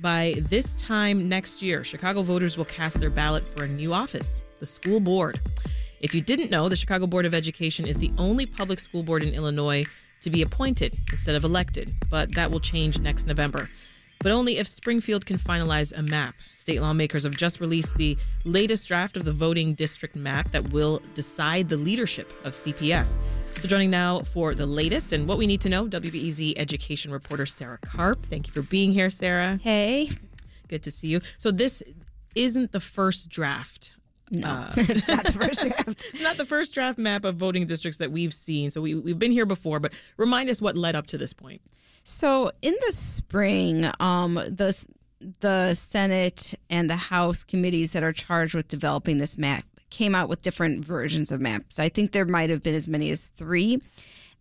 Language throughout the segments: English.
By this time next year, Chicago voters will cast their ballot for a new office, the school board. If you didn't know, the Chicago Board of Education is the only public school board in Illinois to be appointed instead of elected, but that will change next November but only if Springfield can finalize a map. State lawmakers have just released the latest draft of the voting district map that will decide the leadership of CPS. So, joining now for the latest and what we need to know, WBEZ education reporter Sarah Karp. Thank you for being here, Sarah. Hey. Good to see you. So, this isn't the first draft no, uh, it's not the first draft. it's not the first draft map of voting districts that we've seen. So we, we've been here before, but remind us what led up to this point. So in the spring, um, the the Senate and the House committees that are charged with developing this map came out with different versions of maps. I think there might have been as many as three,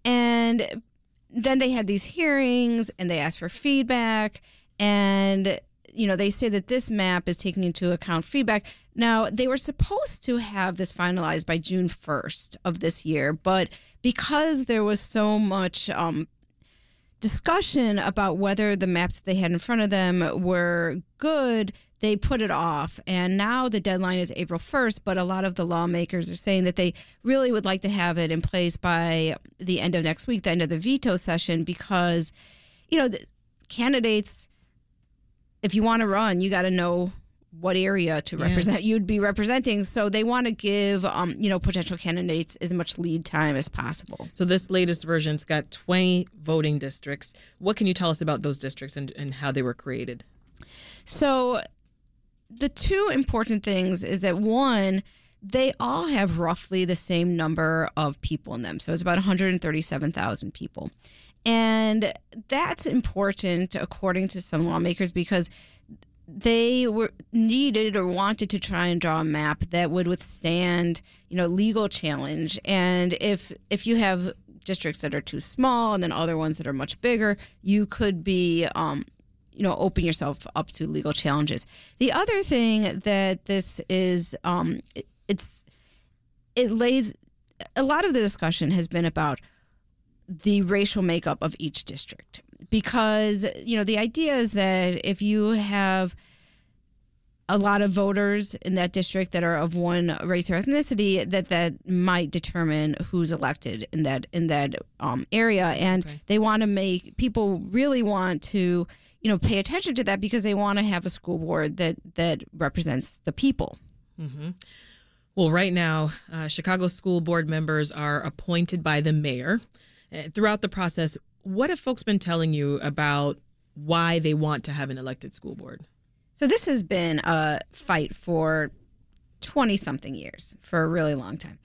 and then they had these hearings and they asked for feedback. And you know they say that this map is taking into account feedback. Now they were supposed to have this finalized by june 1st of this year but because there was so much um, discussion about whether the maps they had in front of them were good, they put it off. And now the deadline is April 1st, but a lot of the lawmakers are saying that they really would like to have it in place by the end of next week, the end of the veto session, because, you know, the candidates, if you want to run, you got to know what area to represent yeah. you'd be representing. So they want to give um, you know potential candidates as much lead time as possible. So this latest version's got 20 voting districts. What can you tell us about those districts and, and how they were created? So the two important things is that one they all have roughly the same number of people in them. So it's about 137000 people. And that's important according to some lawmakers because they were needed or wanted to try and draw a map that would withstand, you know, legal challenge. And if if you have districts that are too small and then other ones that are much bigger, you could be um, you know, open yourself up to legal challenges. The other thing that this is, um, it, it's, it lays, a lot of the discussion has been about the racial makeup of each district because you know the idea is that if you have a lot of voters in that district that are of one race or ethnicity that that might determine who's elected in that in that um, area and okay. they want to make people really want to you know pay attention to that because they want to have a school board that that represents the people mm-hmm. well right now uh, chicago school board members are appointed by the mayor uh, throughout the process what have folks been telling you about why they want to have an elected school board? So this has been a fight for 20 something years, for a really long time.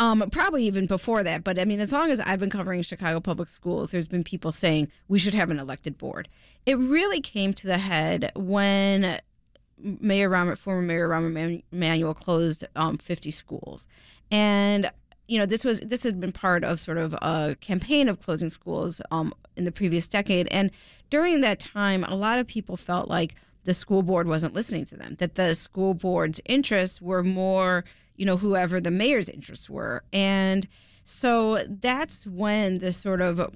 Um, probably even before that, but I mean, as long as I've been covering Chicago public schools, there's been people saying we should have an elected board. It really came to the head when Mayor Rahm, former Mayor Rahm Emanuel closed um, 50 schools, and you know, this was this had been part of sort of a campaign of closing schools um, in the previous decade, and during that time, a lot of people felt like the school board wasn't listening to them, that the school board's interests were more, you know, whoever the mayor's interests were, and so that's when this sort of,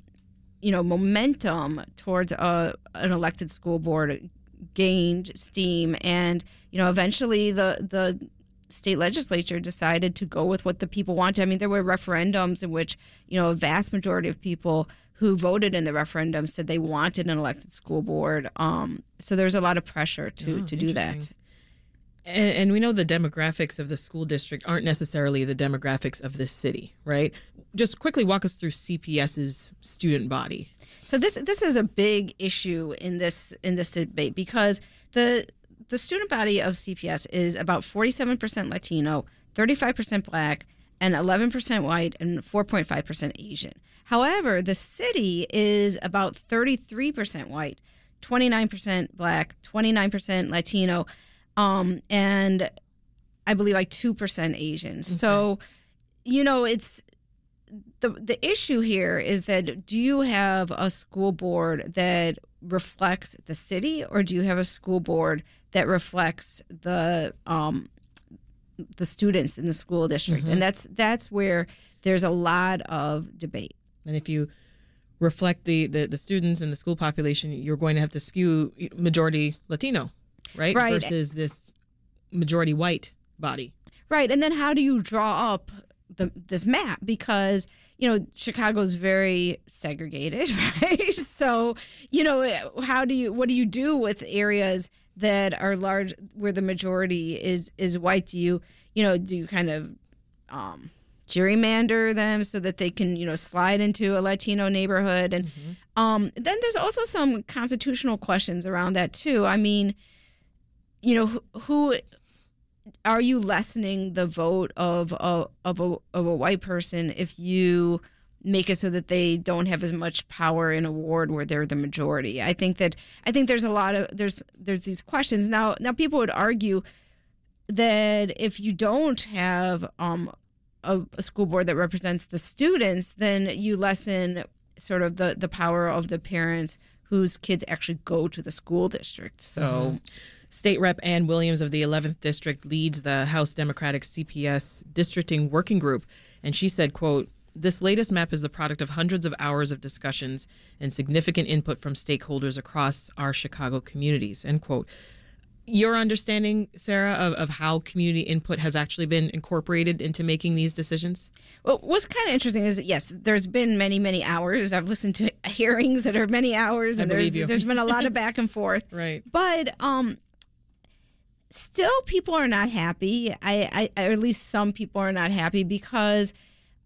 you know, momentum towards a, an elected school board gained steam, and you know, eventually the the state legislature decided to go with what the people wanted. I mean, there were referendums in which, you know, a vast majority of people who voted in the referendum said they wanted an elected school board. Um, so there's a lot of pressure to, oh, to do that. And, and, we know the demographics of the school district aren't necessarily the demographics of this city, right? Just quickly walk us through CPS's student body. So this this is a big issue in this in this debate because the the student body of CPS is about 47% Latino, 35% Black, and 11% white, and 4.5% Asian. However, the city is about 33% white, 29% Black, 29% Latino, um, and I believe like 2% Asian. Okay. So, you know, it's the the issue here is that do you have a school board that reflects the city or do you have a school board that reflects the um, the students in the school district, mm-hmm. and that's that's where there's a lot of debate. And if you reflect the, the the students and the school population, you're going to have to skew majority Latino, right? Right. Versus this majority white body. Right. And then how do you draw up the, this map? Because, you know, Chicago's very segregated, right? So, you know, how do you, what do you do with areas that are large, where the majority is, is white? Do you, you know, do you kind of, um, gerrymander them so that they can, you know, slide into a Latino neighborhood? And um, then there's also some constitutional questions around that too. I mean, you know, who, who are you lessening the vote of a of a of a white person if you make it so that they don't have as much power in a ward where they're the majority? I think that I think there's a lot of there's there's these questions now. Now people would argue that if you don't have um, a, a school board that represents the students, then you lessen sort of the the power of the parents whose kids actually go to the school district. So. State Rep Ann Williams of the 11th District leads the House Democratic CPS districting working group, and she said, "quote This latest map is the product of hundreds of hours of discussions and significant input from stakeholders across our Chicago communities." End quote. Your understanding, Sarah, of, of how community input has actually been incorporated into making these decisions? Well, what's kind of interesting is that, yes, there's been many, many hours. I've listened to hearings that are many hours, and there's there's been a lot of back and forth. Right. But um, still, people are not happy. I, I, or at least some people are not happy because,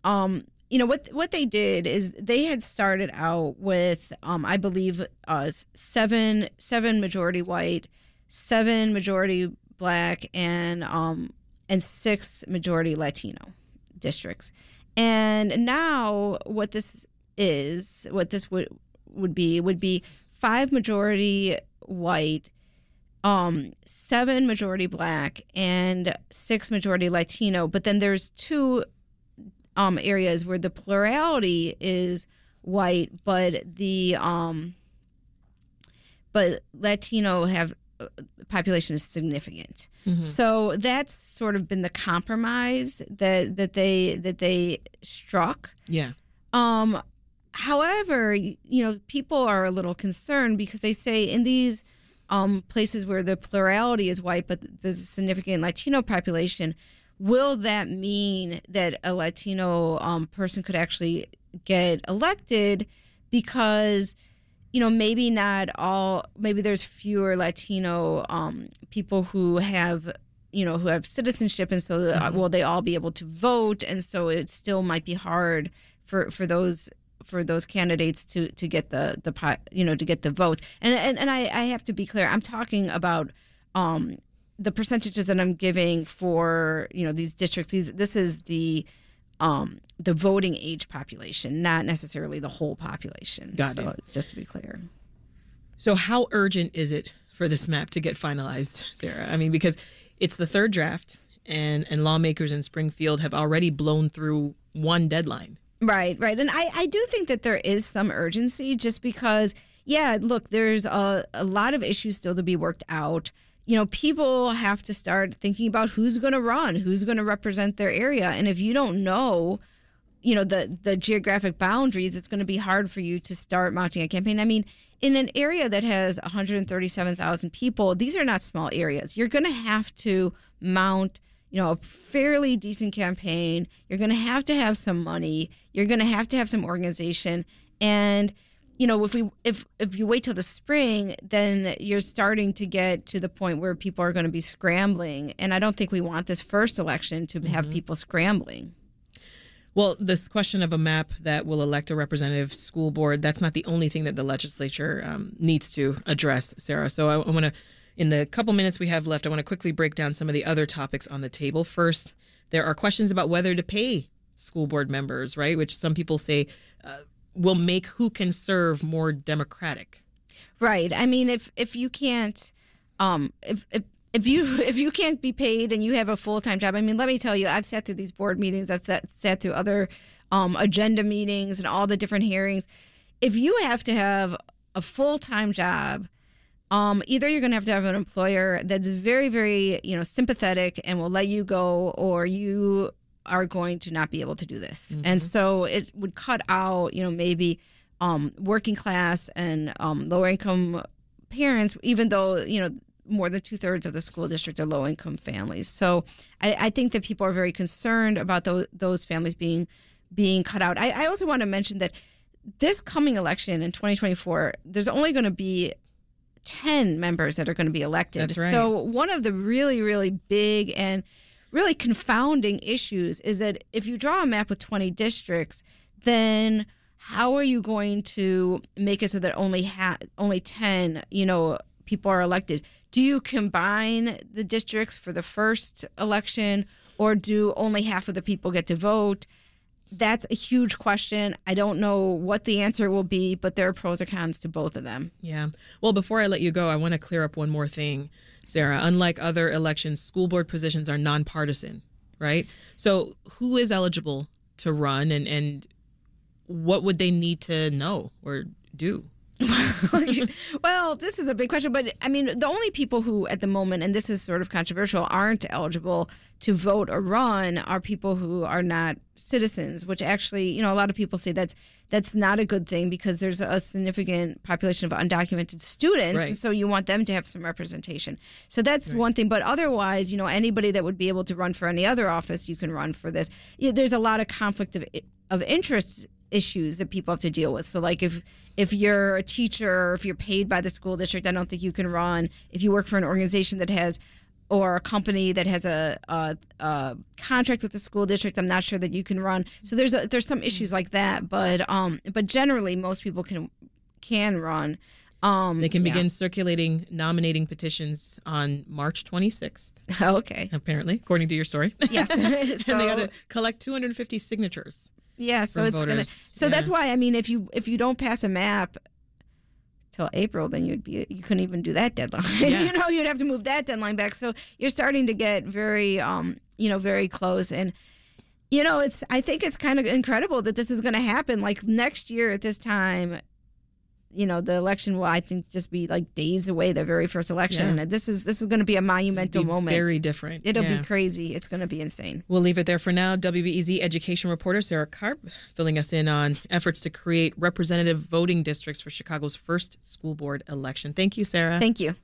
um, you know what what they did is they had started out with, um, I believe, uh, seven seven majority white, seven majority black, and um, and six majority Latino districts. And now what this is, what this would would be, would be five majority white, um, seven majority black, and six majority Latino. But then there's two um, areas where the plurality is white, but the um, but Latino have uh, population is significant. So that's sort of been the compromise that that they that they struck. Yeah. Um, however, you know, people are a little concerned because they say in these um, places where the plurality is white, but there's a significant Latino population, will that mean that a Latino um, person could actually get elected? Because you know maybe not all maybe there's fewer latino um, people who have you know who have citizenship and so uh, will they all be able to vote? And so it still might be hard for for those for those candidates to to get the the you know to get the votes. And and, and I, I have to be clear i'm talking about um the percentages that i'm giving for you know these districts these this is the um the voting age population not necessarily the whole population Got so it. just to be clear So, how urgent is it for this map to get finalized, Sarah? I mean, because it's the third draft, and and lawmakers in Springfield have already blown through one deadline. Right, right. And I, I do think that there is some urgency just because, yeah, look, there's a, a lot of issues still to be worked out. You know, people have to start thinking about who's going to run, who's going to represent their area. And if you don't know, you know, the, the geographic boundaries, it's going to be hard for you to start mounting a campaign. I mean, in an area that has 137,000 people, these are not small areas. You're going to have to mount you know, a fairly decent campaign. You're going to have to have some money. You're going to have to have some organization. And you know, if we if if you wait till the spring, then you're starting to get to the point where people are going to be scrambling. And I don't think we want this first election to have people scrambling. Well, this question of a map that will elect a representative school board, that's not the only thing that the legislature um, needs to address, Sarah. So I, I want to, in the couple minutes we have left, I want to quickly break down some of the other topics on the table. First, there are questions about whether to pay school board members, right? Which some people say uh, will make who can serve more democratic. Right. I mean, if if you can't, um, if if if you if you can't be paid and you have a full time job, I mean, let me tell you, I've sat through these board meetings, I've sat, sat through other um, agenda meetings and all the different hearings. If you have to have a full time job, um, either you're going to have to have an employer that's very, very, you know, sympathetic and will let you go, or you are going to not be able to do this. And so it would cut out, you know, maybe um, working class and um, lower income parents, even though you know more than two thirds of the school district are low income families. So I, I, think that people are very concerned about those those families being being cut out. I, I also want to mention that this coming election in 2024, there's only going to be 10 members that are going to be elected. Right. So one of the really, really big and really confounding issues is that if you draw a map with 20 districts, then how are you going to make it so that only ha- only 10, you know, people are elected? Do you combine the districts for the first election or do only half of the people get to vote? That's a huge question. I don't know what the answer will be, but there are pros or cons to both of them. Yeah. Well, before I let you go, I want to clear up one more thing, Sarah. Unlike other elections, school board positions are nonpartisan, right? So, who is eligible to run and and what would they need to know or do? well, this is a big question, but I mean, the only people who, at the moment, and this is sort of controversial, aren't eligible to vote or run are people who are not citizens. Which actually, you know, a lot of people say that's that's not a good thing because there's a significant population of undocumented students, right. and so you want them to have some representation. So that's right. one thing. But otherwise, you know, anybody that would be able to run for any other office, you can run for this. There's a lot of conflict of of interest issues that people have to deal with. So like if if you're a teacher if you're paid by the school district, I don't think you can run. If you work for an organization that has or a company that has a, a, a, contract with the school district, I'm not sure that you can run. So there's a, there's some issues like that, but um, but generally most people can can run. Um, they can begin yeah. circulating nominating petitions on March 26th. Okay. Apparently, according to your story. Yes. so, and they got to collect 250 signatures. Yeah, so it's voters. gonna. So yeah. that's why I mean, if you if you don't pass a map till April, then you'd be you couldn't even do that deadline. Yeah. you know, you'd have to move that deadline back. So you're starting to get very, um, you know, very close and. You know, it's. I think it's kind of incredible that this is going to happen. Like next year at this time, you know the election will I think just be like days away the very first election. Yeah. This is this is going to be a monumental be moment. Very different. It'll yeah. be crazy. It's going to be insane. We'll leave it there for now. WBEZ education reporter Sarah Karp filling us in on efforts to create representative voting districts for Chicago's first school board election. Thank you, Sarah. Thank you.